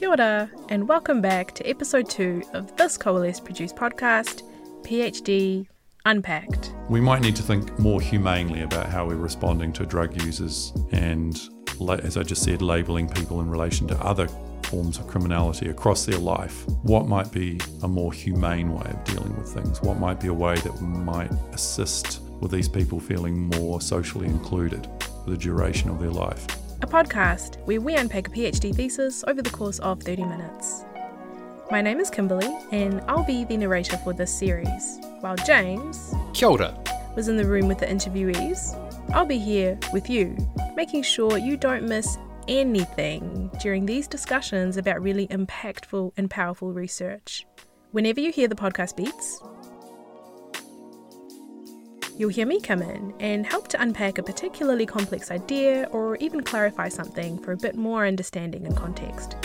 Kia ora, and welcome back to episode two of this Coalesce produced podcast, PhD Unpacked. We might need to think more humanely about how we're responding to drug users and, as I just said, labeling people in relation to other forms of criminality across their life. What might be a more humane way of dealing with things? What might be a way that might assist with these people feeling more socially included for the duration of their life? A podcast where we unpack a PhD thesis over the course of 30 minutes. My name is Kimberly, and I'll be the narrator for this series, while James Kia ora. was in the room with the interviewees. I'll be here with you, making sure you don't miss anything during these discussions about really impactful and powerful research. Whenever you hear the podcast beats, You'll hear me come in and help to unpack a particularly complex idea or even clarify something for a bit more understanding and context.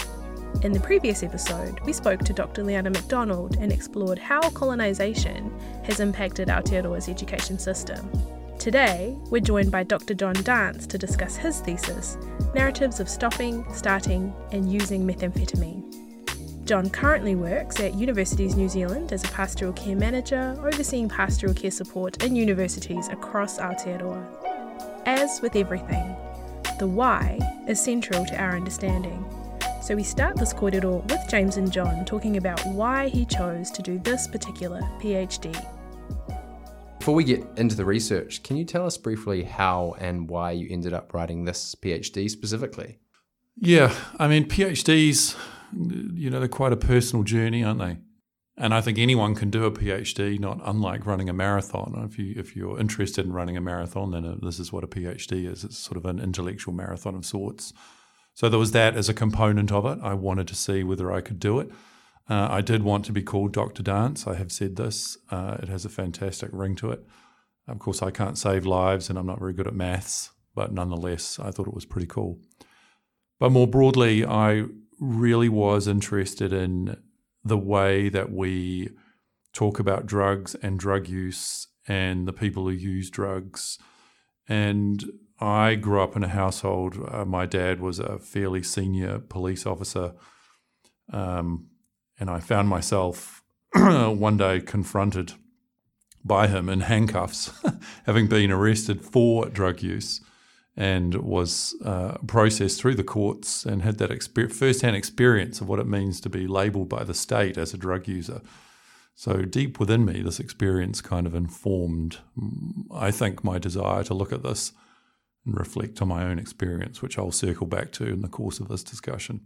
In the previous episode, we spoke to Dr. Leanna McDonald and explored how colonisation has impacted Aotearoa's education system. Today, we're joined by Dr. John Dance to discuss his thesis Narratives of Stopping, Starting, and Using Methamphetamine. John currently works at Universities New Zealand as a pastoral care manager, overseeing pastoral care support in universities across Aotearoa. As with everything, the why is central to our understanding. So we start this kōrero with James and John talking about why he chose to do this particular PhD. Before we get into the research, can you tell us briefly how and why you ended up writing this PhD specifically? Yeah, I mean, PhDs you know, they're quite a personal journey, aren't they? And I think anyone can do a PhD, not unlike running a marathon. If you if you're interested in running a marathon, then uh, this is what a PhD is. It's sort of an intellectual marathon of sorts. So there was that as a component of it. I wanted to see whether I could do it. Uh, I did want to be called Dr. Dance. I have said this. Uh, it has a fantastic ring to it. Of course, I can't save lives, and I'm not very good at maths, but nonetheless, I thought it was pretty cool. But more broadly, I really was interested in the way that we talk about drugs and drug use and the people who use drugs. And I grew up in a household, uh, my dad was a fairly senior police officer. Um, and I found myself one day confronted by him in handcuffs, having been arrested for drug use and was uh, processed through the courts and had that exper- first-hand experience of what it means to be labelled by the state as a drug user. So deep within me, this experience kind of informed, I think, my desire to look at this and reflect on my own experience, which I'll circle back to in the course of this discussion.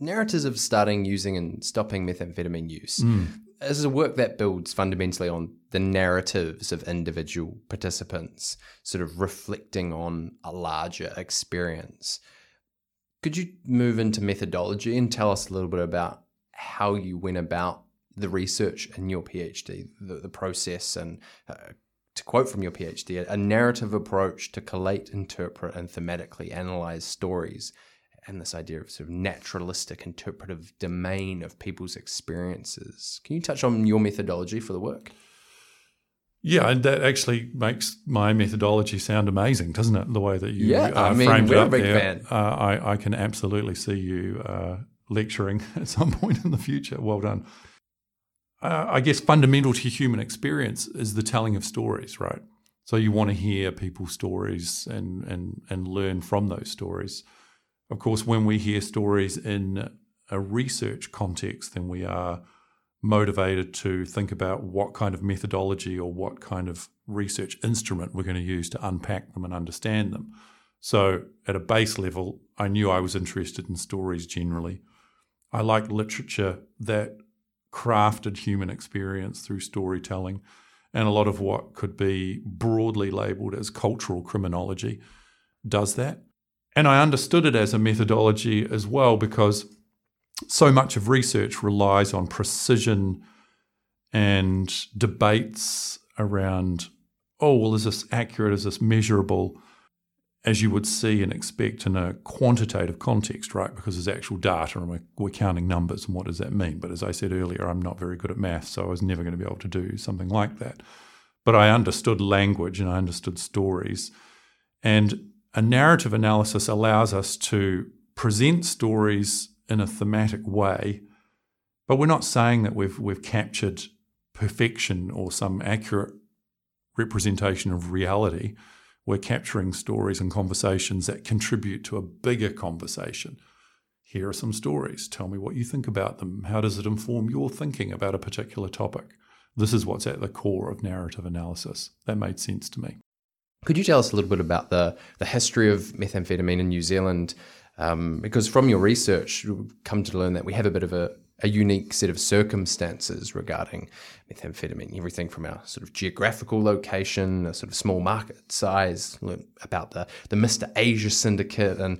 Narratives of starting, using, and stopping methamphetamine use. Mm. This is a work that builds fundamentally on the narratives of individual participants, sort of reflecting on a larger experience. Could you move into methodology and tell us a little bit about how you went about the research in your PhD, the, the process, and uh, to quote from your PhD, a narrative approach to collate, interpret, and thematically analyze stories and this idea of sort of naturalistic interpretive domain of people's experiences. Can you touch on your methodology for the work? Yeah, and that actually makes my methodology sound amazing, doesn't it? The way that you yeah, uh, I mean, framed we're it up a big there. fan. Uh, I, I can absolutely see you uh, lecturing at some point in the future. Well done. Uh, I guess fundamental to human experience is the telling of stories, right? So you want to hear people's stories and and and learn from those stories. Of course, when we hear stories in a research context, then we are motivated to think about what kind of methodology or what kind of research instrument we're going to use to unpack them and understand them. So, at a base level, I knew I was interested in stories generally. I like literature that crafted human experience through storytelling, and a lot of what could be broadly labeled as cultural criminology does that. And I understood it as a methodology as well because so much of research relies on precision and debates around, oh, well, is this accurate? Is this measurable? As you would see and expect in a quantitative context, right? Because there's actual data and we're, we're counting numbers and what does that mean? But as I said earlier, I'm not very good at math, so I was never going to be able to do something like that. But I understood language and I understood stories. And a narrative analysis allows us to present stories in a thematic way, but we're not saying that we've we've captured perfection or some accurate representation of reality. We're capturing stories and conversations that contribute to a bigger conversation. Here are some stories. Tell me what you think about them. How does it inform your thinking about a particular topic? This is what's at the core of narrative analysis. That made sense to me. Could you tell us a little bit about the, the history of methamphetamine in New Zealand? Um, because from your research, you've come to learn that we have a bit of a, a unique set of circumstances regarding methamphetamine. Everything from our sort of geographical location, a sort of small market size, about the, the Mr. Asia syndicate, and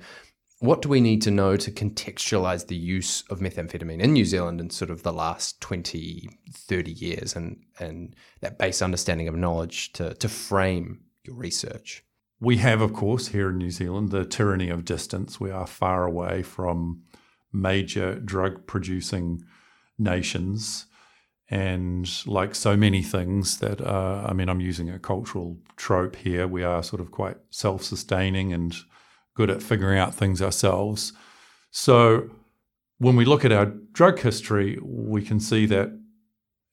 what do we need to know to contextualize the use of methamphetamine in New Zealand in sort of the last 20, 30 years and, and that base understanding of knowledge to, to frame your research? We have, of course, here in New Zealand, the tyranny of distance. We are far away from major drug producing nations. And like so many things that, I mean, I'm using a cultural trope here, we are sort of quite self sustaining and good at figuring out things ourselves. So when we look at our drug history, we can see that,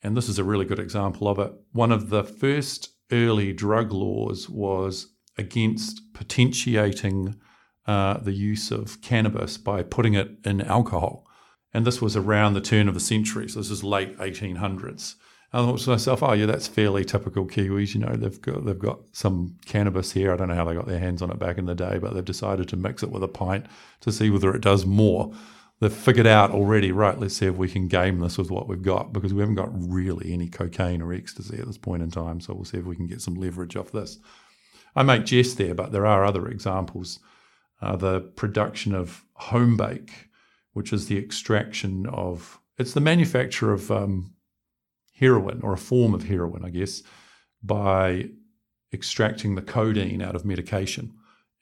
and this is a really good example of it, one of the first early drug laws was against potentiating uh, the use of cannabis by putting it in alcohol. And this was around the turn of the century. So this is late 1800s. I thought to myself, oh yeah, that's fairly typical Kiwis. You know, they've got they've got some cannabis here. I don't know how they got their hands on it back in the day, but they've decided to mix it with a pint to see whether it does more. They've figured out already, right? Let's see if we can game this with what we've got because we haven't got really any cocaine or ecstasy at this point in time. So we'll see if we can get some leverage off this. I make jest there, but there are other examples uh, the production of home bake, which is the extraction of it's the manufacture of um, heroin or a form of heroin, I guess, by extracting the codeine out of medication.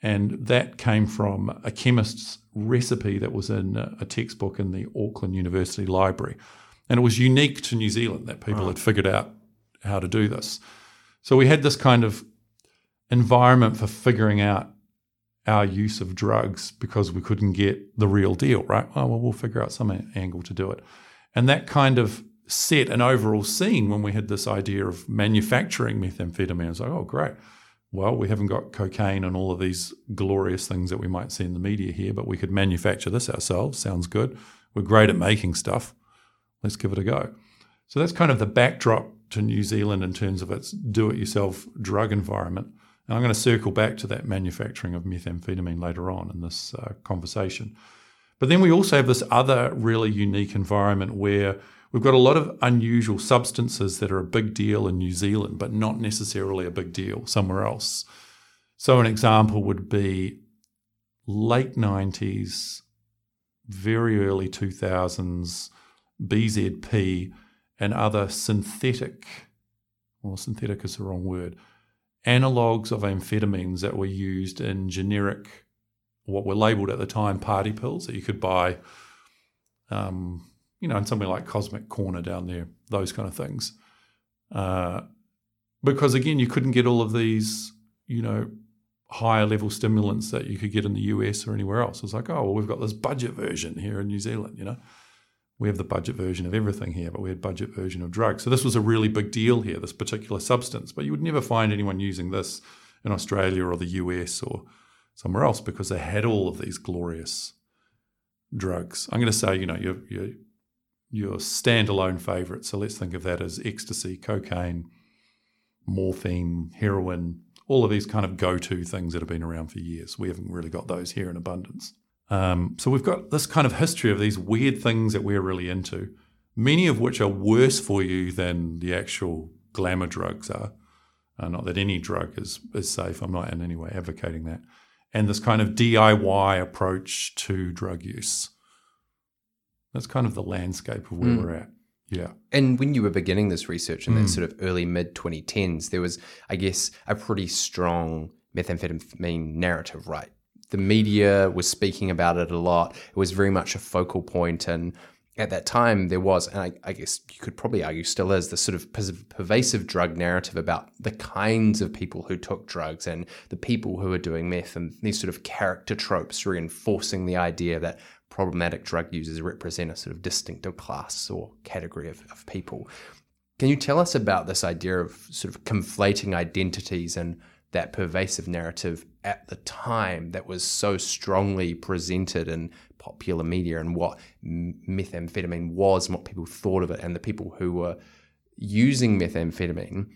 And that came from a chemist's recipe that was in uh, a textbook in the Auckland University Library. And it was unique to New Zealand that people had figured out how to do this. So we had this kind of environment for figuring out our use of drugs because we couldn't get the real deal, right? Oh, well, we'll figure out some angle to do it. And that kind of set an overall scene when we had this idea of manufacturing methamphetamine. It's like, oh, great. Well, we haven't got cocaine and all of these glorious things that we might see in the media here, but we could manufacture this ourselves. Sounds good. We're great at making stuff. Let's give it a go. So that's kind of the backdrop to New Zealand in terms of its do it yourself drug environment. And I'm going to circle back to that manufacturing of methamphetamine later on in this uh, conversation. But then we also have this other really unique environment where we've got a lot of unusual substances that are a big deal in New Zealand, but not necessarily a big deal somewhere else. So, an example would be late 90s, very early 2000s, BZP, and other synthetic, well, synthetic is the wrong word, analogues of amphetamines that were used in generic, what were labeled at the time party pills that you could buy, um, you know, in somewhere like Cosmic Corner down there, those kind of things. Uh, because again, you couldn't get all of these, you know, higher level stimulants that you could get in the US or anywhere else. It's like, oh, well, we've got this budget version here in New Zealand, you know we have the budget version of everything here, but we had budget version of drugs. So this was a really big deal here, this particular substance. But you would never find anyone using this in Australia or the US or somewhere else because they had all of these glorious drugs. I'm going to say, you know, your your your standalone favorite. So let's think of that as ecstasy, cocaine, morphine, heroin, all of these kind of go-to things that have been around for years. We haven't really got those here in abundance. Um, so we've got this kind of history of these weird things that we're really into, many of which are worse for you than the actual glamour drugs are. Uh, not that any drug is, is safe. I'm not in any way advocating that. And this kind of DIY approach to drug use. That's kind of the landscape of where mm. we're at. Yeah. And when you were beginning this research in mm. that sort of early mid 2010s, there was, I guess, a pretty strong methamphetamine narrative, right? the media was speaking about it a lot. It was very much a focal point, and at that time there was, and I, I, guess you could probably argue still is, this sort of pervasive drug narrative about the kinds of people who took drugs and the people who are doing meth, and these sort of character tropes reinforcing the idea that problematic drug users represent a sort of distinctive class or category of, of people. Can you tell us about this idea of sort of conflating identities and that pervasive narrative at the time that was so strongly presented in popular media and what methamphetamine was and what people thought of it, and the people who were using methamphetamine,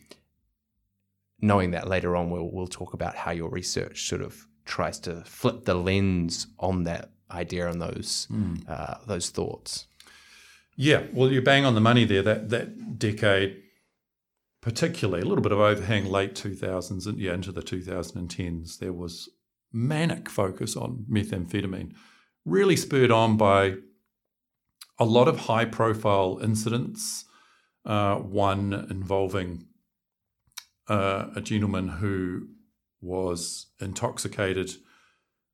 knowing that later on we'll, we'll talk about how your research sort of tries to flip the lens on that idea and those mm. uh, those thoughts. Yeah, well, you're bang on the money there. That that decade, particularly a little bit of overhang, late 2000s and yeah, into the 2010s, there was manic focus on methamphetamine, really spurred on by a lot of high-profile incidents. Uh, one involving uh, a gentleman who was intoxicated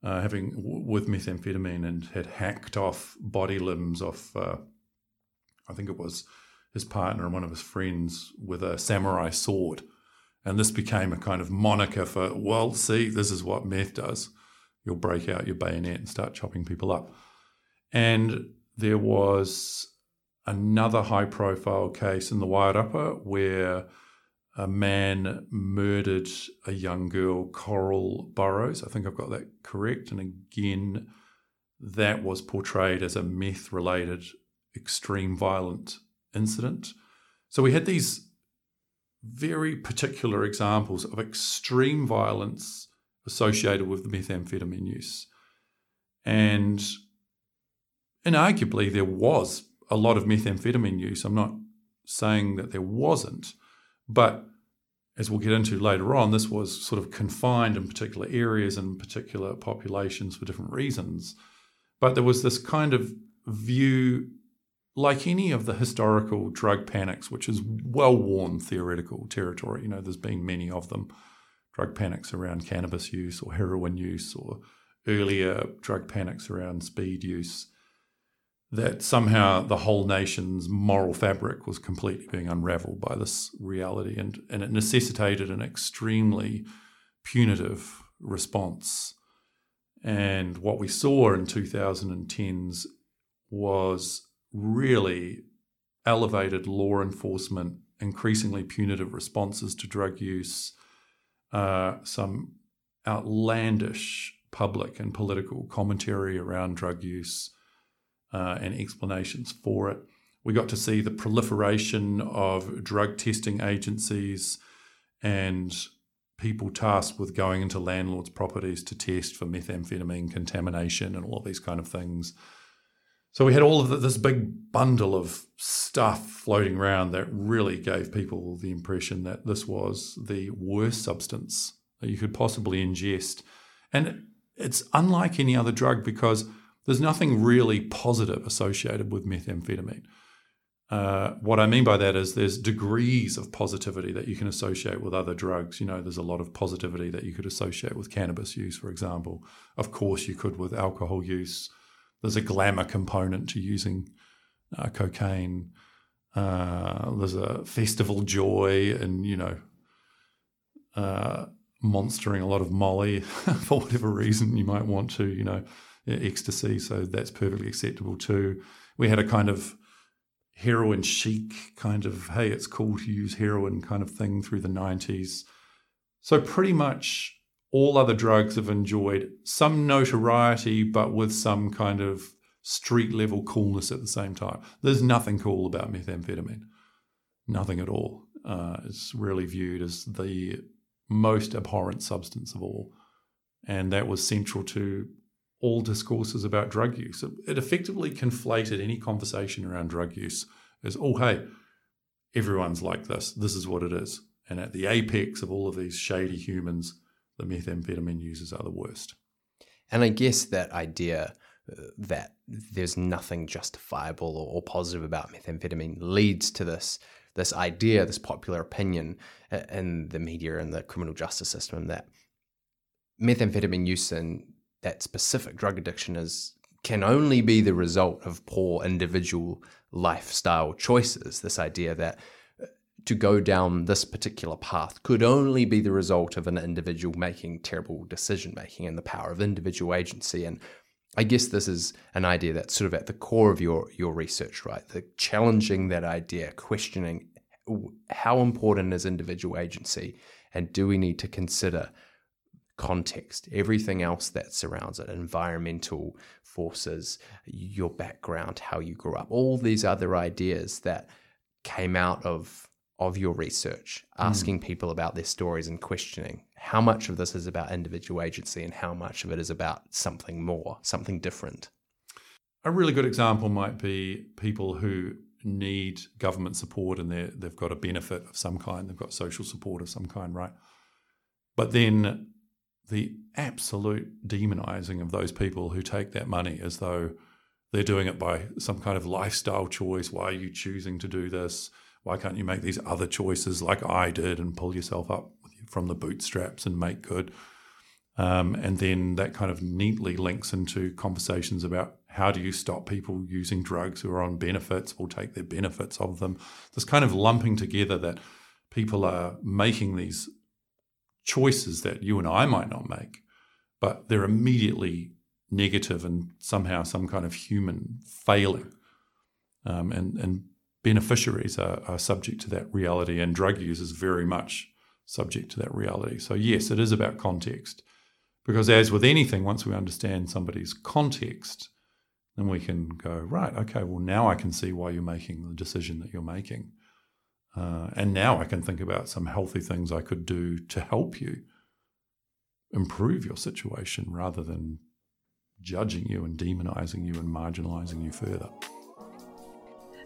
uh, having with methamphetamine and had hacked off body limbs off. uh, I think it was his partner and one of his friends with a samurai sword. And this became a kind of moniker for, well, see, this is what meth does. You'll break out your bayonet and start chopping people up. And there was another high profile case in the Wairarapa where a man murdered a young girl, Coral Burrows. I think I've got that correct. And again, that was portrayed as a meth related extreme violent incident. So we had these very particular examples of extreme violence associated with the methamphetamine use. And inarguably, there was a lot of methamphetamine use. I'm not saying that there wasn't but as we'll get into later on, this was sort of confined in particular areas and particular populations for different reasons. But there was this kind of view, like any of the historical drug panics, which is well worn theoretical territory. You know, there's been many of them drug panics around cannabis use or heroin use, or earlier drug panics around speed use that somehow the whole nation's moral fabric was completely being unraveled by this reality and, and it necessitated an extremely punitive response. And what we saw in 2010s was really elevated law enforcement, increasingly punitive responses to drug use, uh, some outlandish public and political commentary around drug use uh, and explanations for it. We got to see the proliferation of drug testing agencies and people tasked with going into landlords' properties to test for methamphetamine contamination and all of these kind of things. So we had all of this big bundle of stuff floating around that really gave people the impression that this was the worst substance that you could possibly ingest. And it's unlike any other drug because there's nothing really positive associated with methamphetamine. Uh, what I mean by that is there's degrees of positivity that you can associate with other drugs. You know, there's a lot of positivity that you could associate with cannabis use, for example. Of course, you could with alcohol use. There's a glamour component to using uh, cocaine. Uh, there's a festival joy and, you know, uh, monstering a lot of Molly for whatever reason you might want to, you know ecstasy, so that's perfectly acceptable too. We had a kind of heroin chic kind of, hey, it's cool to use heroin kind of thing through the 90s. So pretty much all other drugs have enjoyed some notoriety, but with some kind of street level coolness at the same time. There's nothing cool about methamphetamine, nothing at all. Uh, it's really viewed as the most abhorrent substance of all. And that was central to all discourses about drug use. It effectively conflated any conversation around drug use as, oh, hey, everyone's like this. This is what it is. And at the apex of all of these shady humans, the methamphetamine users are the worst. And I guess that idea uh, that there's nothing justifiable or, positive about methamphetamine leads to this this idea, this popular opinion uh, in the media and the criminal justice system that methamphetamine use and that specific drug addiction is can only be the result of poor individual lifestyle choices. This idea that uh, to go down this particular path could only be the result of an individual making terrible decision making and the power of individual agency. And I guess this is an idea that's sort of at the core of your your research, right? The challenging that idea, questioning how important is individual agency, and do we need to consider context, everything else that surrounds it, environmental forces, your background, how you grew up, all these other ideas that came out of of your research, hmm. asking mm. people about their stories and questioning how much of this is about individual agency and how much of it is about something more, something different. A really good example might be people who need government support and they've got a benefit of some kind, they've got social support of some kind, right? But then the absolute demonizing of those people who take that money as though they're doing it by some kind of lifestyle choice. Why are you choosing to do this? Why can't you make these other choices like I did and pull yourself up from the bootstraps and make good? Um, and then that kind of neatly links into conversations about how do you stop people using drugs who are on benefits or take their benefits of them. This kind of lumping together that people are making these choices that you and I might not make, but they're immediately negative and somehow some kind of human failing. Um, and, and beneficiaries are, are subject to that reality, and drug users very much subject to that reality. So, yes, it is about context. Because, as with anything, once we understand somebody's context, then we can go, right, okay, well, now I can see why you're making the decision that you're making. Uh, and now I can think about some healthy things I could do to help you improve your situation rather than judging you and demonizing you and marginalizing you further.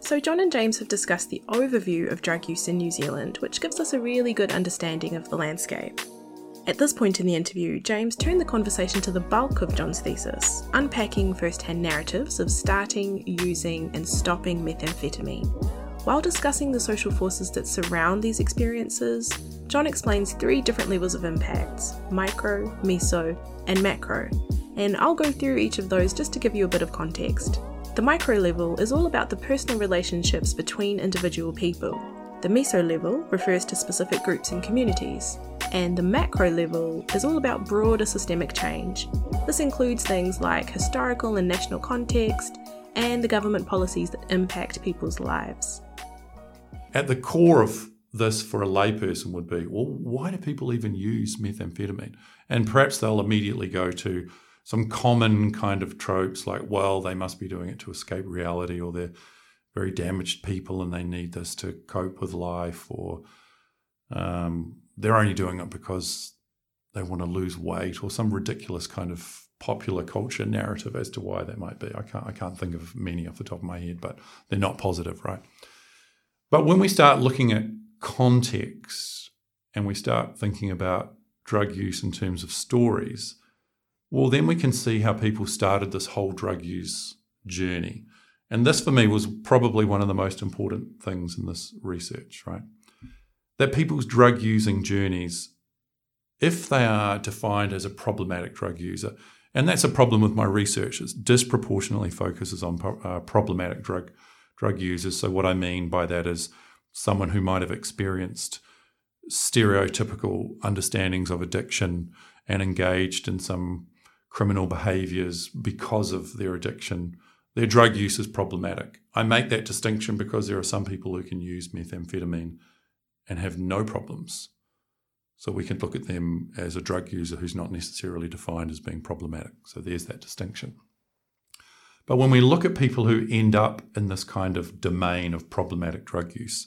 So, John and James have discussed the overview of drug use in New Zealand, which gives us a really good understanding of the landscape. At this point in the interview, James turned the conversation to the bulk of John's thesis, unpacking first hand narratives of starting, using, and stopping methamphetamine, while discussing the social forces that surround these experiences, John explains three different levels of impacts micro, meso, and macro. And I'll go through each of those just to give you a bit of context. The micro level is all about the personal relationships between individual people. The meso level refers to specific groups and communities. And the macro level is all about broader systemic change. This includes things like historical and national context, and the government policies that impact people's lives at the core of this for a layperson would be well, why do people even use methamphetamine? And perhaps they'll immediately go to some common kind of tropes like, well, they must be doing it to escape reality or they're very damaged people and they need this to cope with life or um, they're only doing it because they want to lose weight or some ridiculous kind of popular culture narrative as to why that might be. I can't I can't think of many off the top of my head, but they're not positive, right? But when we start looking at context and we start thinking about drug use in terms of stories, well, then we can see how people started this whole drug use journey. And this for me was probably one of the most important things in this research, right? That people's drug using journeys, if they are defined as a problematic drug user, and that's a problem with my research, it disproportionately focuses on uh, problematic drug drug users. So, what I mean by that is someone who might have experienced stereotypical understandings of addiction and engaged in some criminal behaviors because of their addiction. Their drug use is problematic. I make that distinction because there are some people who can use methamphetamine and have no problems. So we can look at them as a drug user who's not necessarily defined as being problematic. So there's that distinction. But when we look at people who end up in this kind of domain of problematic drug use,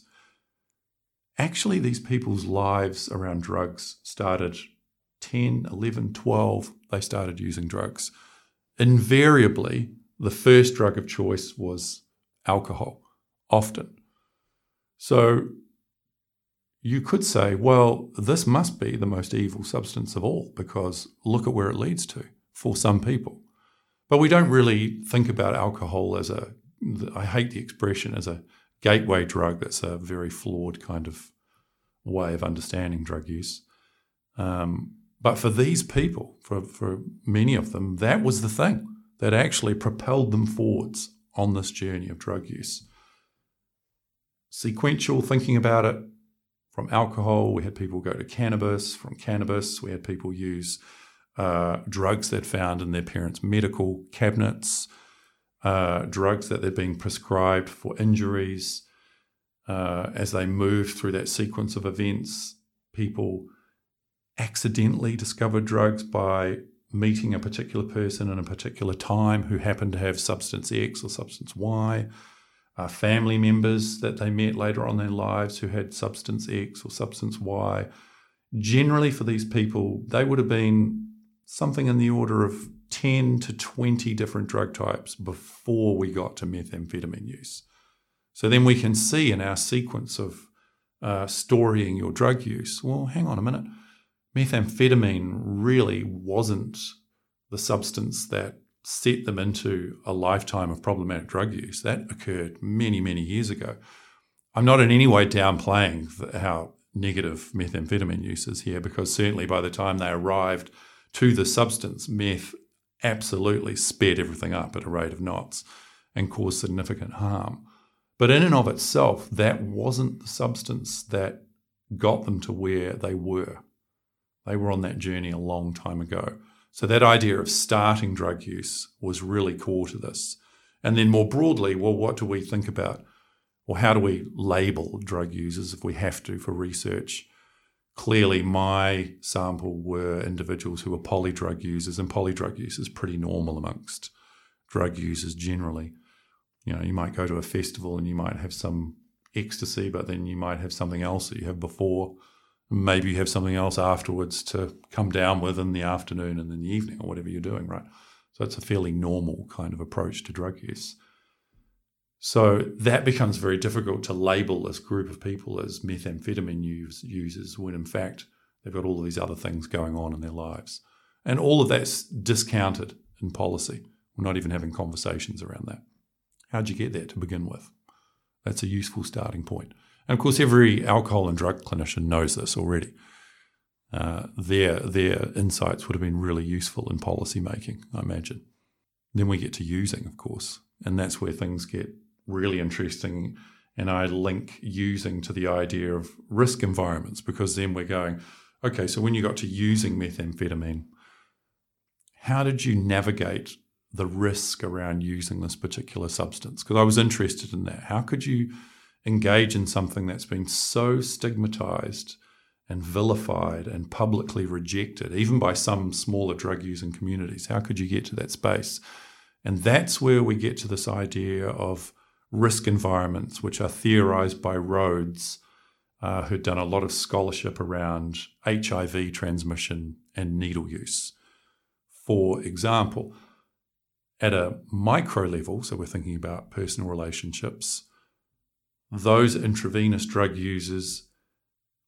actually these people's lives around drugs started 10, 11, 12, they started using drugs. Invariably, the first drug of choice was alcohol, often. So you could say, well, this must be the most evil substance of all because look at where it leads to for some people. But we don't really think about alcohol as a, I hate the expression, as a gateway drug. That's a very flawed kind of way of understanding drug use. Um, but for these people, for, for many of them, that was the thing. that actually propelled them forwards on this journey of drug use. Sequential thinking about it from alcohol, we had people go to cannabis. From cannabis, we had people use uh, drugs they'd found in their parents' medical cabinets, uh, drugs that they'd been prescribed for injuries. Uh, as they moved through that sequence of events, people accidentally discovered drugs by meeting a particular person in a particular time who happened to have substance X or substance Y, uh, family members that they met later on in their lives who had substance X or substance Y. Generally, for these people, they would have been something in the order of 10 to 20 different drug types before we got to methamphetamine use. So then we can see in our sequence of uh, storying your drug use, well, hang on a minute methamphetamine really wasn't the substance that set them into a lifetime of problematic drug use. That occurred many, many years ago. I'm not in any way downplaying how negative methamphetamine use is here, because certainly by the time they arrived to the substance, meth absolutely sped everything up at a rate of knots and caused significant harm. But in and of itself, that wasn't the substance that got them to where they were. They were on that journey a long time ago. So that idea of starting drug use was really core to this. And then more broadly, well, what do we think about? Or how do we label drug users if we have to for research? Clearly, my sample were individuals who were polydrug users, and polydrug use is pretty normal amongst drug users generally. You know, you might go to a festival and you might have some ecstasy, but then you might have something else that you have before maybe you have something else afterwards to come down with in the afternoon and in the evening or whatever you're doing, right? So it's a fairly normal kind of approach to drug use. So that becomes very difficult to label this group of people as methamphetamine use, users when in fact they've got all these other things going on in their lives. And all of that's discounted in policy. We're not even having conversations around that. How'd you get there to begin with? That's a useful starting point. And of course, every alcohol and drug clinician knows this already. Uh, their their insights would have been really useful in policy making, I imagine. Then we get to using, of course, and that's where things get really interesting. And I link using to the idea of risk environments because then we're going, okay, so when you got to using methamphetamine, how did you navigate the risk around using this particular substance? Because I was interested in that. How could you engage in something that's been so stigmatized and vilified and publicly rejected, even by some smaller drug using communities. How could you get to that space? And that's where we get to this idea of risk environments, which are theorized by Rhodes, uh, who'd done a lot of scholarship around HIV transmission and needle use. For example, at a micro level, so we're thinking about personal relationships, those intravenous drug users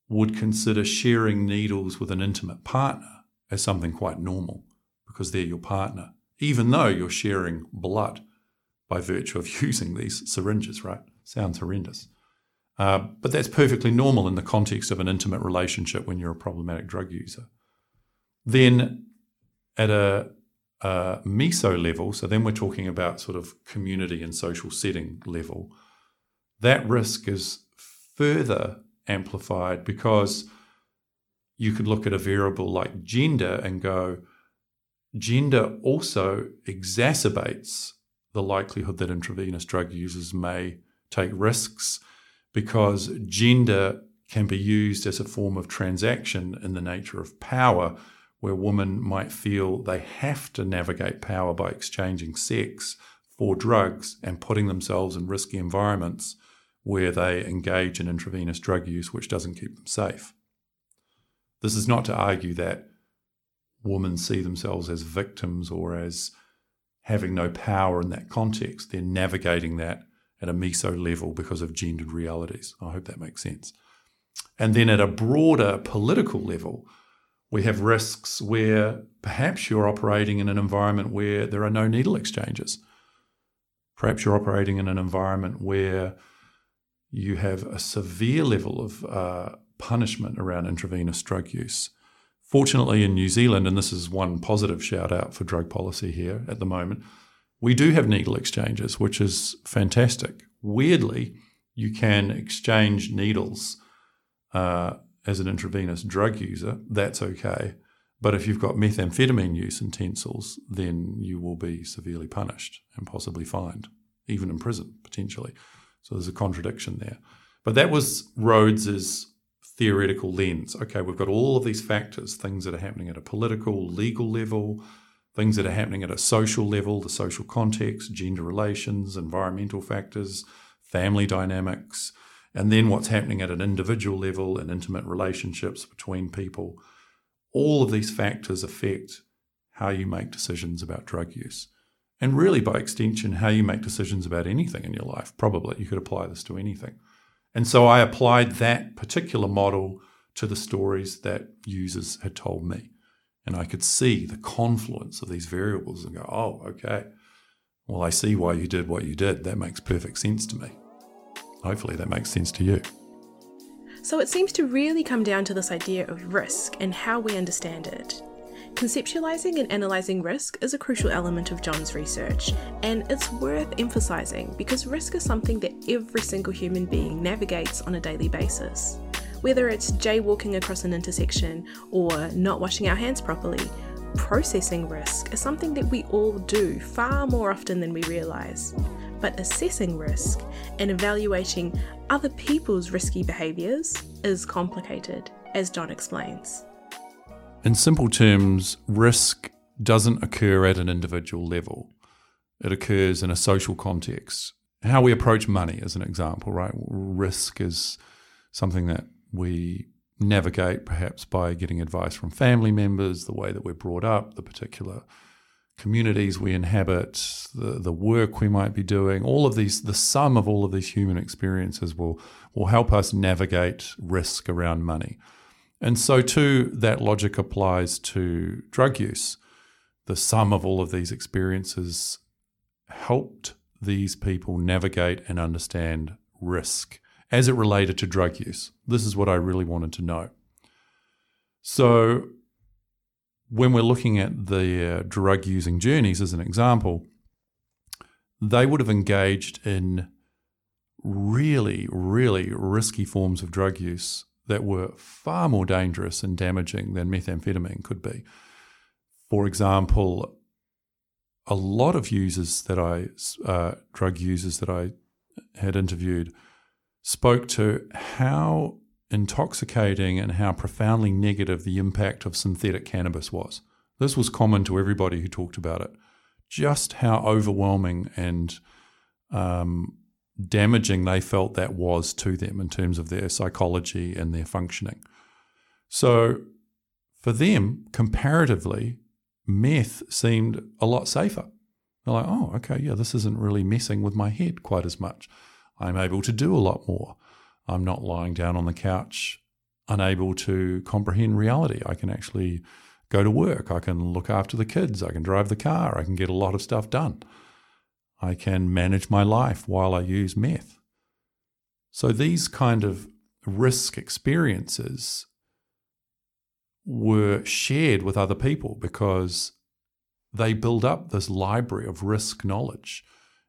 would consider sharing needles with an intimate partner as something quite normal because they're your partner, even though you're sharing blood by virtue of using these syringes, right? Sounds horrendous. Uh, but that's perfectly normal in the context of an intimate relationship when you're a problematic drug user. Then at a, a meso level, so then we're talking about sort of community and social setting level, that risk is further amplified because you could look at a variable like gender and go, gender also exacerbates the likelihood that intravenous drug users may take risks because gender can be used as a form of transaction in the nature of power, where women might feel they have to navigate power by exchanging sex for drugs and putting themselves in risky environments where they engage in intravenous drug use, which doesn't keep them safe. This is not to argue that women see themselves as victims or as having no power in that context. They're navigating that at a meso level because of gendered realities. I hope that makes sense. And then at a broader political level, we have risks where perhaps you're operating in an environment where there are no needle exchanges. Perhaps you're operating in an environment where you have a severe level of uh, punishment around intravenous drug use. Fortunately, in New Zealand, and this is one positive shout out for drug policy here at the moment, we do have needle exchanges, which is fantastic. Weirdly, you can exchange needles uh, as an intravenous drug user. That's okay. But if you've got methamphetamine use utensils, then you will be severely punished and possibly fined, even in prison potentially. So there's a contradiction there. But that was Rhodes's theoretical lens. Okay, we've got all of these factors, things that are happening at a political, legal level, things that are happening at a social level, the social context, gender relations, environmental factors, family dynamics, and then what's happening at an individual level and intimate relationships between people. All of these factors affect how you make decisions about drug use. And really, by extension, how you make decisions about anything in your life. Probably you could apply this to anything. And so I applied that particular model to the stories that users had told me. And I could see the confluence of these variables and go, oh, okay. Well, I see why you did what you did. That makes perfect sense to me. Hopefully, that makes sense to you. So it seems to really come down to this idea of risk and how we understand it. Conceptualizing and analysing risk is a crucial element of John's research, and it's worth emphasising because risk is something that every single human being navigates on a daily basis. Whether it's jaywalking across an intersection or not washing our hands properly, processing risk is something that we all do far more often than we realise. But assessing risk and evaluating other people's risky behaviours is complicated, as John explains. In simple terms, risk doesn't occur at an individual level. It occurs in a social context. How we approach money, as an example, right? Risk is something that we navigate perhaps by getting advice from family members, the way that we're brought up, the particular communities we inhabit, the, the work we might be doing, all of these, the sum of all of these human experiences will, will help us navigate risk around money. And so, too, that logic applies to drug use. The sum of all of these experiences helped these people navigate and understand risk as it related to drug use. This is what I really wanted to know. So, when we're looking at the uh, drug using journeys as an example, they would have engaged in really, really risky forms of drug use that were far more dangerous and damaging than methamphetamine could be. For example, a lot of users that I, uh, drug users that I had interviewed, spoke to how intoxicating and how profoundly negative the impact of synthetic cannabis was. This was common to everybody who talked about it. Just how overwhelming and um, damaging they felt that was to them in terms of their psychology and their functioning. So for them, comparatively, meth seemed a lot safer. They're like, oh, okay, yeah, this isn't really messing with my head quite as much. I'm able to do a lot more. I'm not lying down on the couch, unable to comprehend reality. I can actually go to work. I can look after the kids. I can drive the car. I can get a lot of stuff done. I can manage my life while I use meth. So these kind of risk experiences were shared with other people because they build up this library of risk knowledge.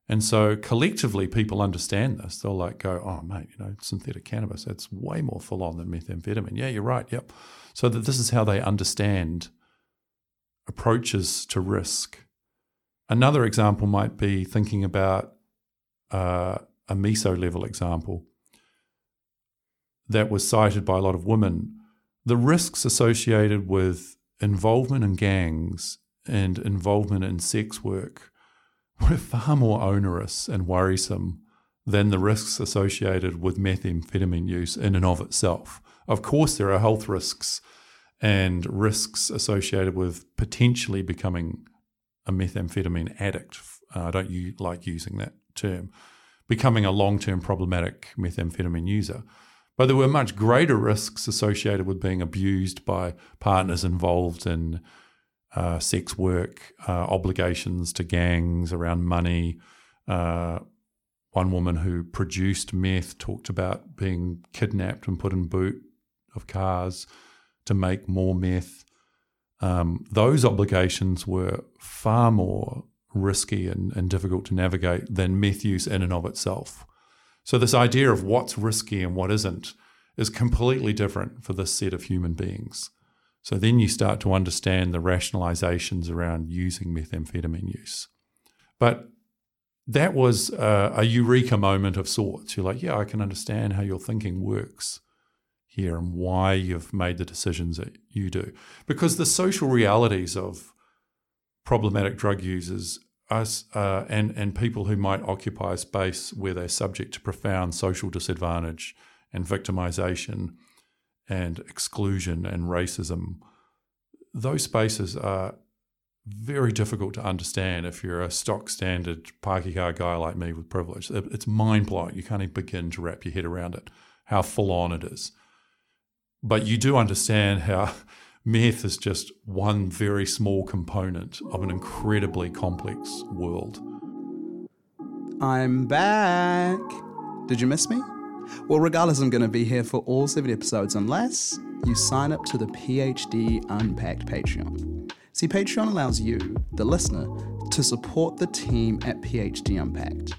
And so collectively, people understand this. They'll like go, oh, mate, you know, synthetic cannabis, that's way more full on than methamphetamine. Yeah, you're right. Yep. So that this is how they understand approaches to risk Another example might be thinking about uh, a meso level example that was cited by a lot of women. The risks associated with involvement in gangs and involvement in sex work were far more onerous and worrisome than the risks associated with methamphetamine use in and of itself. Of course, there are health risks and risks associated with potentially becoming a methamphetamine addict. Uh, I don't u- like using that term. Becoming a long term problematic methamphetamine user. But there were much greater risks associated with being abused by partners involved in uh, sex work, uh, obligations to gangs around money. Uh, one woman who produced meth talked about being kidnapped and put in boot of cars to make more meth um, those obligations were far more risky and, and difficult to navigate than meth use in and of itself. So, this idea of what's risky and what isn't is completely different for this set of human beings. So, then you start to understand the rationalizations around using methamphetamine use. But that was a, a eureka moment of sorts. You're like, yeah, I can understand how your thinking works here and why you've made the decisions that you do. Because the social realities of problematic drug users us uh, and and people who might occupy a space where they're subject to profound social disadvantage and victimization and exclusion and racism those spaces are very difficult to understand if you're a stock standard Pākehā guy like me with privilege. It's mind blowing. You can't even begin to wrap your head around it, how full on it is. But you do understand how meth is just one very small component of an incredibly complex world. I'm back. Did you miss me? Well, regardless, I'm going to be here for all seven episodes unless you sign up to the PhD Unpacked Patreon. See, Patreon allows you, the listener, to support the team at PhD Unpacked.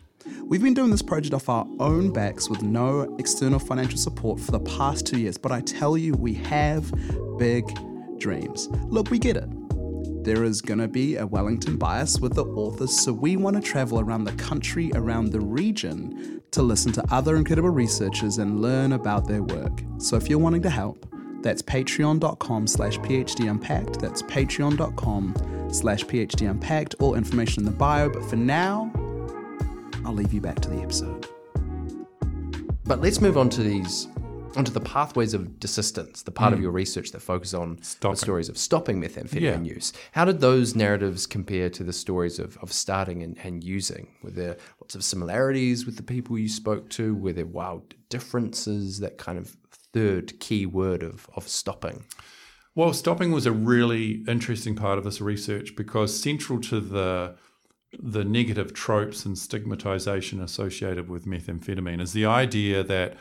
We've been doing this project off our own backs with no external financial support for the past two years, but I tell you, we have big dreams. Look, we get it. There is going to be a Wellington bias with the authors, so we want to travel around the country, around the region, to listen to other incredible researchers and learn about their work. So if you're wanting to help, that's patreon.com slash phd unpacked. That's patreon.com slash phd unpacked. All information in the bio. But for now, I'll leave you back to the episode. But let's move on to these onto the pathways of desistance, the part Mm. of your research that focus on Stopping. the stories of stopping methamphetamine Yeah. use. How did those narratives compare to the stories of, of starting and, and using? Were there lots of similarities with the people you spoke to? Were there wild differences? That kind of third key word of, of stopping. Well, stopping was a really interesting part of this research because central to the the negative tropes and stigmatization associated with methamphetamine is the idea that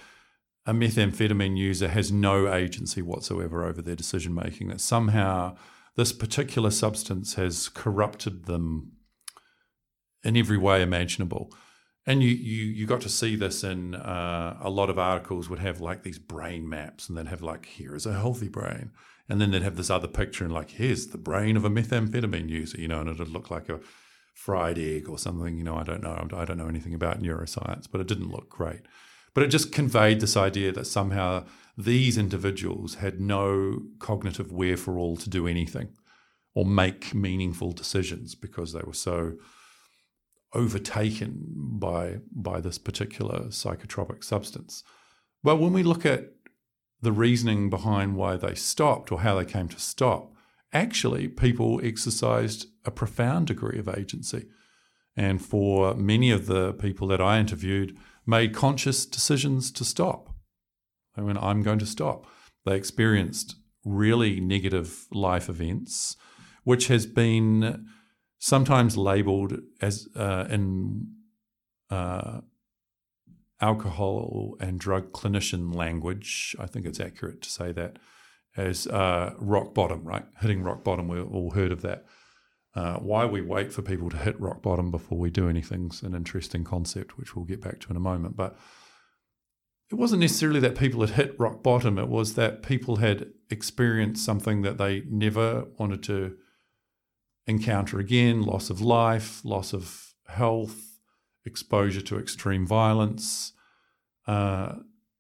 a methamphetamine user has no agency whatsoever over their decision making, that somehow this particular substance has corrupted them in every way imaginable. And you, you, you got to see this in uh, a lot of articles would have like these brain maps and they'd have like, here is a healthy brain. And then they'd have this other picture and like, here's the brain of a methamphetamine user, you know, and it'd look like a fried egg or something, you know, I don't know. I don't know anything about neuroscience, but it didn't look great. But it just conveyed this idea that somehow these individuals had no cognitive wherewithal to do anything or make meaningful decisions because they were so overtaken by by this particular psychotropic substance. But when we look at the reasoning behind why they stopped or how they came to stop, actually people exercised a profound degree of agency. And for many of the people that I interviewed, made conscious decisions to stop. They went, I'm going to stop. They experienced really negative life events, which has been sometimes labeled as uh, in uh, alcohol and drug clinician language. I think it's accurate to say that as uh, rock bottom, right? Hitting rock bottom. We've all heard of that. Uh, why we wait for people to hit rock bottom before we do anything is an interesting concept, which we'll get back to in a moment. But it wasn't necessarily that people had hit rock bottom, it was that people had experienced something that they never wanted to encounter again loss of life, loss of health, exposure to extreme violence. Uh,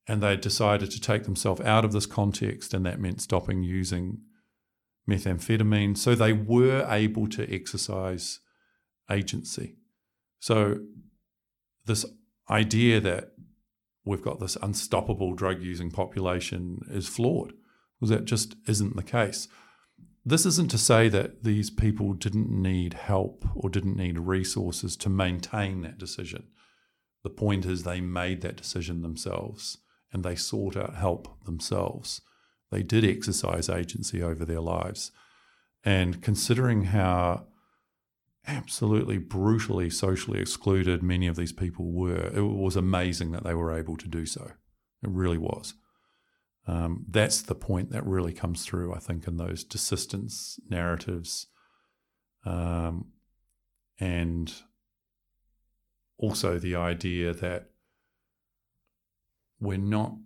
and they decided to take themselves out of this context, and that meant stopping using methamphetamine. So they were able to exercise agency. So, this idea that we've got this unstoppable drug using population is flawed because that just isn't the case. This isn't to say that these people didn't need help or didn't need resources to maintain that decision. The point is, they made that decision themselves and they sought out help themselves. They did exercise agency over their lives. And considering how absolutely brutally socially excluded many of these people were, it was amazing that they were able to do so. It really was. Um, that's the point that really comes through, I think, in those desistance narratives. Um, and also the idea that we're not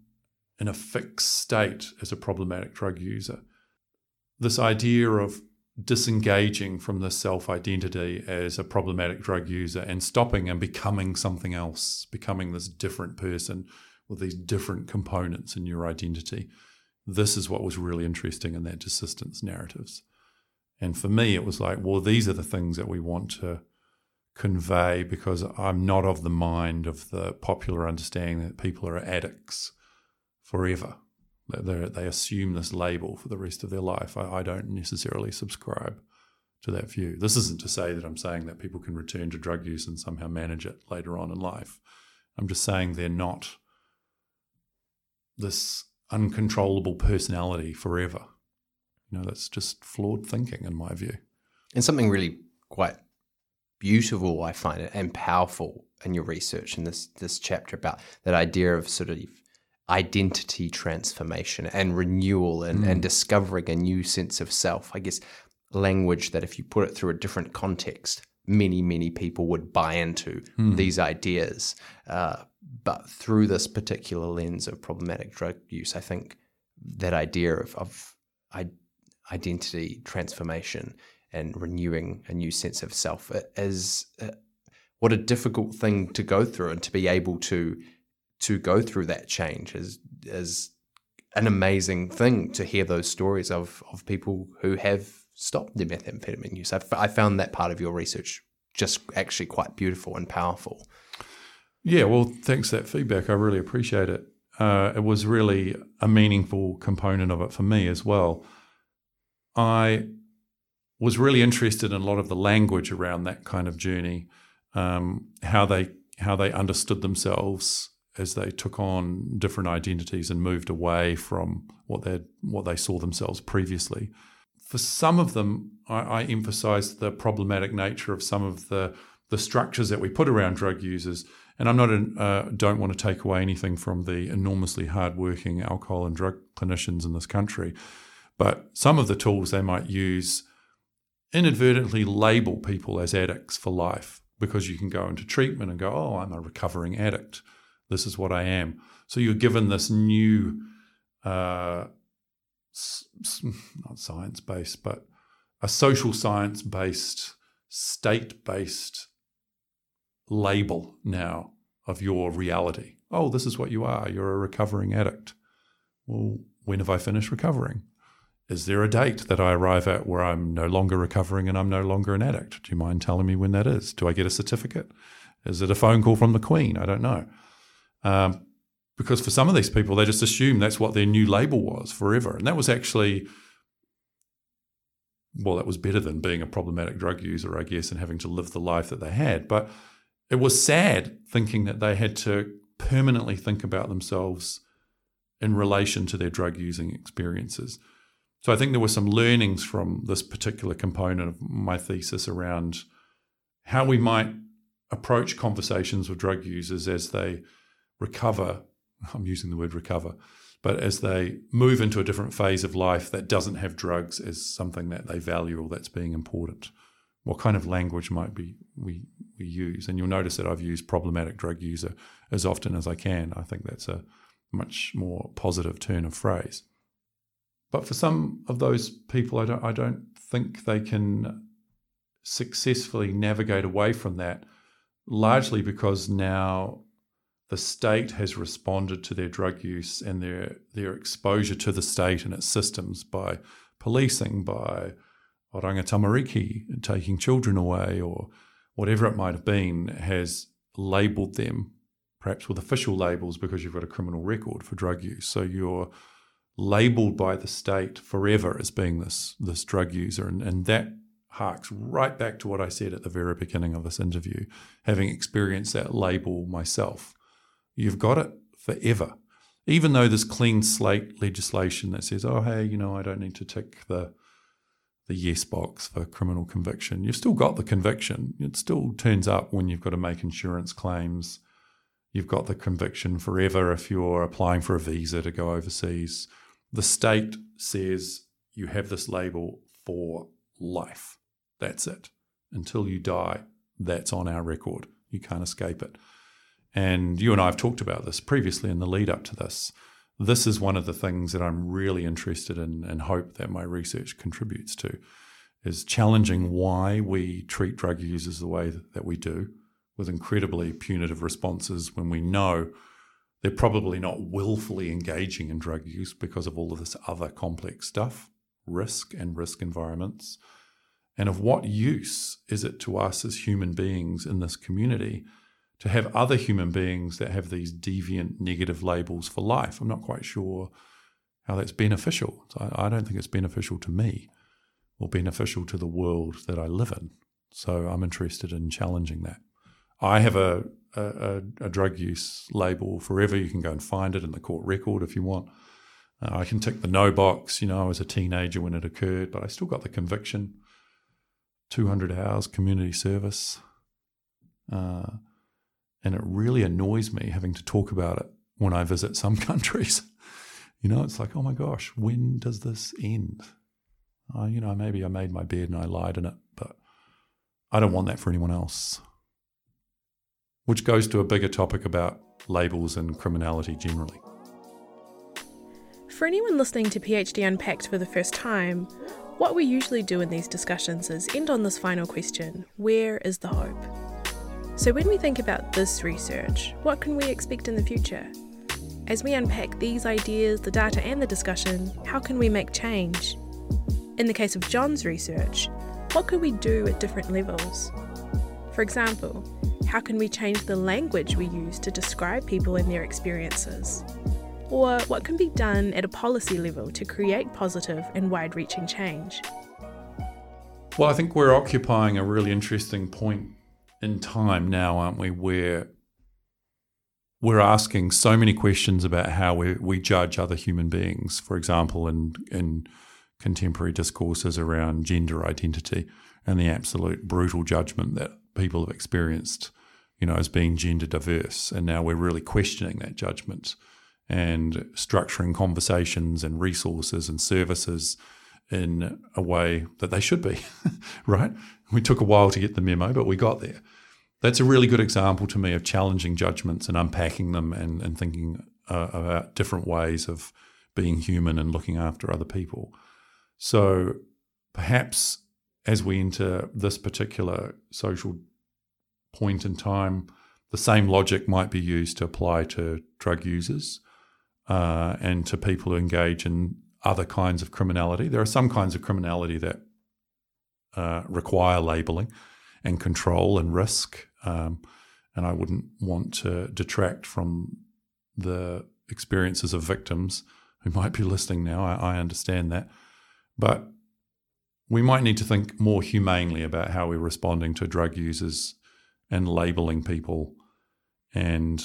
in a fixed state as a problematic drug user. This idea of disengaging from the self identity as a problematic drug user and stopping and becoming something else, becoming this different person with these different components in your identity. This is what was really interesting in that desistance narratives. And for me, it was like, well, these are the things that we want to convey because I'm not of the mind of the popular understanding that people are addicts forever. They, they assume this label for the rest of their life. I, I don't necessarily subscribe to that view. This isn't to say that I'm saying that people can return to drug use and somehow manage it later on in life. I'm just saying they're not this uncontrollable personality forever. You know, that's just flawed thinking in my view. And something really quite beautiful, I find it, and powerful in your research in this this chapter about that idea of sort of identity transformation and renewal and, mm. and discovering a new sense of self. I guess language that if you put it through a different context, many, many people would buy into mm. these ideas. Uh, but through this particular lens of problematic drug use, I think that idea of, of identity transformation and renewing a new sense of self is uh, what a difficult thing to go through and to be able to to go through that change is is an amazing thing to hear those stories of of people who have stopped their methamphetamine use. I, found that part of your research just actually quite beautiful and powerful. Yeah, well, thanks for that feedback. I really appreciate it. Uh, it was really a meaningful component of it for me as well. I was really interested in a lot of the language around that kind of journey, um, how they how they understood themselves as they took on different identities and moved away from what they what they saw themselves previously. For some of them, I, I emphasised the problematic nature of some of the the structures that we put around drug users. And I'm not in, uh, don't want to take away anything from the enormously hardworking alcohol and drug clinicians in this country, but some of the tools they might use inadvertently label people as addicts for life because you can go into treatment and go, oh, I'm a recovering addict. This is what I am. So you're given this new, uh, not science based, but a social science based, state based label now of your reality. Oh, this is what you are. You're a recovering addict. Well, when have I finished recovering? Is there a date that I arrive at where I'm no longer recovering and I'm no longer an addict? Do you mind telling me when that is? Do I get a certificate? Is it a phone call from the Queen? I don't know. Um, because for some of these people, they just assume that's what their new label was forever. And that was actually, well, that was better than being a problematic drug user, I guess, and having to live the life that they had. But it was sad thinking that they had to permanently think about themselves in relation to their drug using experiences. So I think there were some learnings from this particular component of my thesis around how we might approach conversations with drug users as they recover. I'm using the word recover, but as they move into a different phase of life that doesn't have drugs as something that they value or that's being important. What kind of language might be we, we use? And you'll notice that I've used problematic drug user as often as I can. I think that's a much more positive turn of phrase. But for some of those people, I don't, I don't think they can successfully navigate away from that, largely because now the state has responded to their drug use and their, their exposure to the state and its systems by policing, by oranga tamariki, taking children away, or whatever it might have been, has labelled them, perhaps with official labels because you've got a criminal record for drug use. So you're labeled by the state forever as being this this drug user, and, and that harks right back to what I said at the very beginning of this interview, having experienced that label myself. You've got it forever. Even though there's clean slate legislation that says, oh, hey, you know, I don't need to tick the the yes box for criminal conviction. You've still got the conviction. It still turns up when you've got to make insurance claims. You've got the conviction forever if you're applying for a visa to go overseas the state says you have this label for life. That's it. Until you die, that's on our record. You can't escape it. And you and I have talked about this previously in the lead up to this. This is one of the things that I'm really interested in and hope that my research contributes to is challenging why we treat drug users the way that we do with incredibly punitive responses when we know they're probably not willfully engaging in drug use because of all of this other complex stuff, risk and risk environments. And of what use is it to us as human beings in this community to have other human beings that have these deviant negative labels for life? I'm not quite sure how that's beneficial. I, don't think it's beneficial to me or beneficial to the world that I live in. So I'm interested in challenging that. I have a, a, a, drug use label forever. You can go and find it in the court record if you want. Uh, I can tick the no box. You know, I was a teenager when it occurred, but I still got the conviction. 200 hours community service. Uh, and it really annoys me having to talk about it when I visit some countries. you know, it's like, oh my gosh, when does this end? Uh, you know, maybe I made my bed and I lied in it, but I don't want that for anyone else. Which goes to a bigger topic about labels and criminality generally. For anyone listening to PhD Unpacked for the first time, what we usually do in these discussions is end on this final question where is the hope? So, when we think about this research, what can we expect in the future? As we unpack these ideas, the data, and the discussion, how can we make change? In the case of John's research, what could we do at different levels? For example, how can we change the language we use to describe people and their experiences? Or what can be done at a policy level to create positive and wide reaching change? Well, I think we're occupying a really interesting point in time now, aren't we? Where we're asking so many questions about how we, we judge other human beings. For example, in, in contemporary discourses around gender identity and the absolute brutal judgment that people have experienced, you know, as being gender diverse. And now we're really questioning that judgment and structuring conversations and resources and services in a way that they should be, right? We took a while to get the memo, but we got there. That's a really good example to me of challenging judgments and unpacking them and, and thinking uh, about different ways of being human and looking after other people. So perhaps as we enter this particular social point in time, the same logic might be used to apply to drug users uh, and to people who engage in other kinds of criminality. There are some kinds of criminality that uh, require labeling and control and risk. Um, and I wouldn't want to detract from the experiences of victims who might be listening now. I, I understand that. But we might need to think more humanely about how we're responding to drug users and labeling people and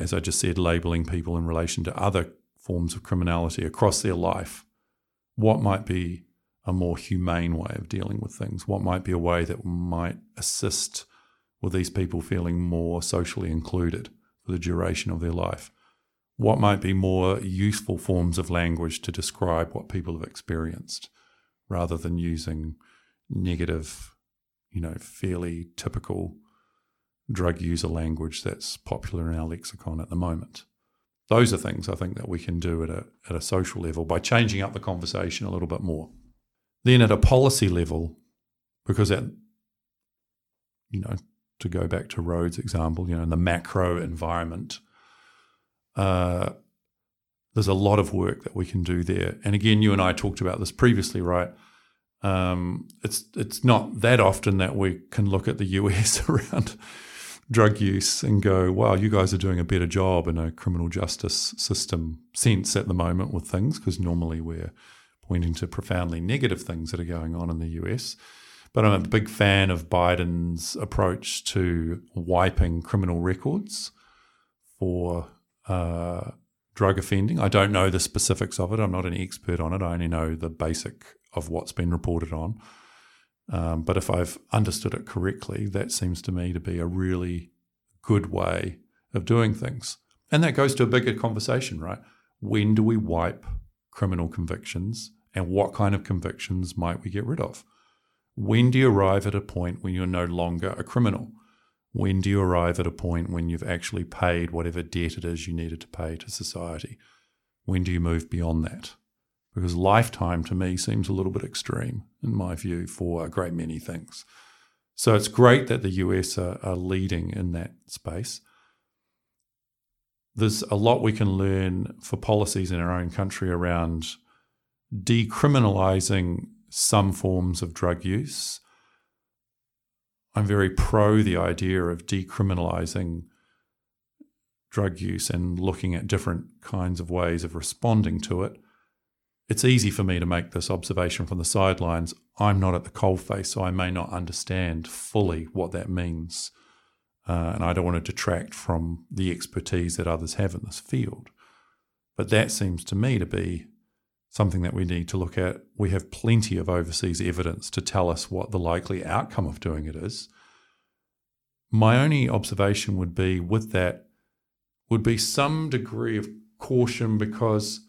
as I just said, labeling people in relation to other forms of criminality across their life. What might be a more humane way of dealing with things? What might be a way that might assist with these people feeling more socially included for the duration of their life? what might be more useful forms of language to describe what people have experienced rather than using negative, you know, fairly typical drug user language that's popular in our lexicon at the moment. Those are things I think that we can do at a, at a social level by changing up the conversation a little bit more. Then at a policy level, because at, you know, to go back to Rhodes' example, you know, in the macro environment, uh, there's a lot of work that we can do there. And again, you and I talked about this previously, right? Um, it's it's not that often that we can look at the US around drug use and go, "Wow, you guys are doing a better job in a criminal justice system sense at the moment with things," because normally we're pointing to profoundly negative things that are going on in the US. But I'm a big fan of Biden's approach to wiping criminal records for uh, drug offending. I don't know the specifics of it. I'm not an expert on it. I only know the basic of what's been reported on. Um, but if I've understood it correctly, that seems to me to be a really good way of doing things. And that goes to a bigger conversation, right? When do we wipe criminal convictions and what kind of convictions might we get rid of? When do you arrive at a point when you're no longer a criminal? When do you arrive at a point when you've actually paid whatever debt it is you needed to pay to society? When do you move beyond that? Because lifetime to me seems a little bit extreme, in my view, for a great many things. So it's great that the US are, are leading in that space. There's a lot we can learn for policies in our own country around decriminalizing some forms of drug use. I'm very pro the idea of decriminalizing drug use and looking at different kinds of ways of responding to it. It's easy for me to make this observation from the sidelines. I'm not at the coalface, so I may not understand fully what that means. Uh, and I don't want to detract from the expertise that others have in this field. But that seems to me to be something that we need to look at. We have plenty of overseas evidence to tell us what the likely outcome of doing it is. My only observation would be with that would be some degree of caution because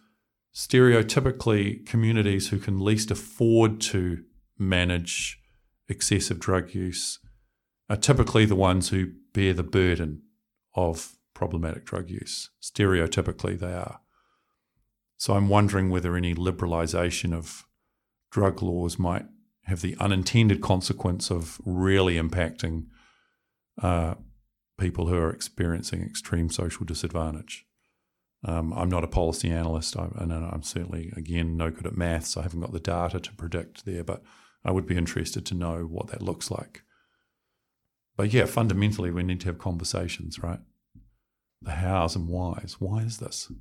stereotypically communities who can least afford to manage excessive drug use are typically the ones who bear the burden of problematic drug use. Stereotypically, they are. So I'm wondering whether any liberalisation of drug laws might have the unintended consequence of really impacting uh, people who are experiencing extreme social disadvantage. Um, I'm not a policy analyst, I, and I'm certainly, again, no good at maths. I haven't got the data to predict there, but I would be interested to know what that looks like. But yeah, fundamentally, we need to have conversations, right? The hows and whys. Why is this?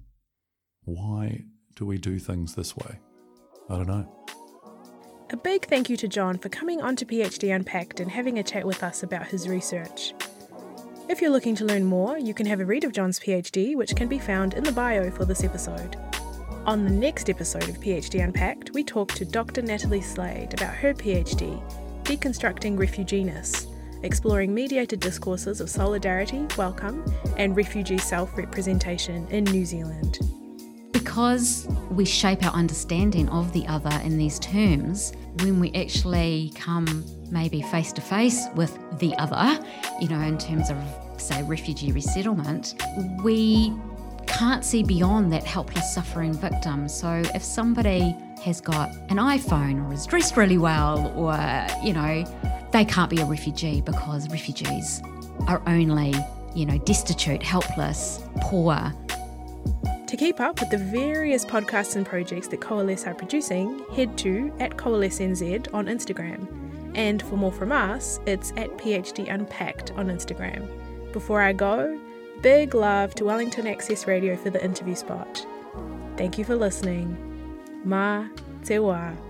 Why do we do things this way? I don't know. A big thank you to John for coming on to PhD Unpacked and having a chat with us about his research. If you're looking to learn more, you can have a read of John's PhD, which can be found in the bio for this episode. On the next episode of PhD Unpacked, we talk to Dr. Natalie Slade about her PhD, Deconstructing Refugeness, exploring mediated discourses of solidarity, welcome, and refugee self representation in New Zealand. Because we shape our understanding of the other in these terms, when we actually come maybe face to face with the other, you know, in terms of, say, refugee resettlement, we can't see beyond that helpless suffering victim. So if somebody has got an iPhone or is dressed really well, or, you know, they can't be a refugee because refugees are only, you know, destitute, helpless, poor. To keep up with the various podcasts and projects that Coalesce are producing, head to at CoalesceNZ on Instagram. And for more from us, it's at PhD Unpacked on Instagram. Before I go, big love to Wellington Access Radio for the interview spot. Thank you for listening. Ma Te Wā.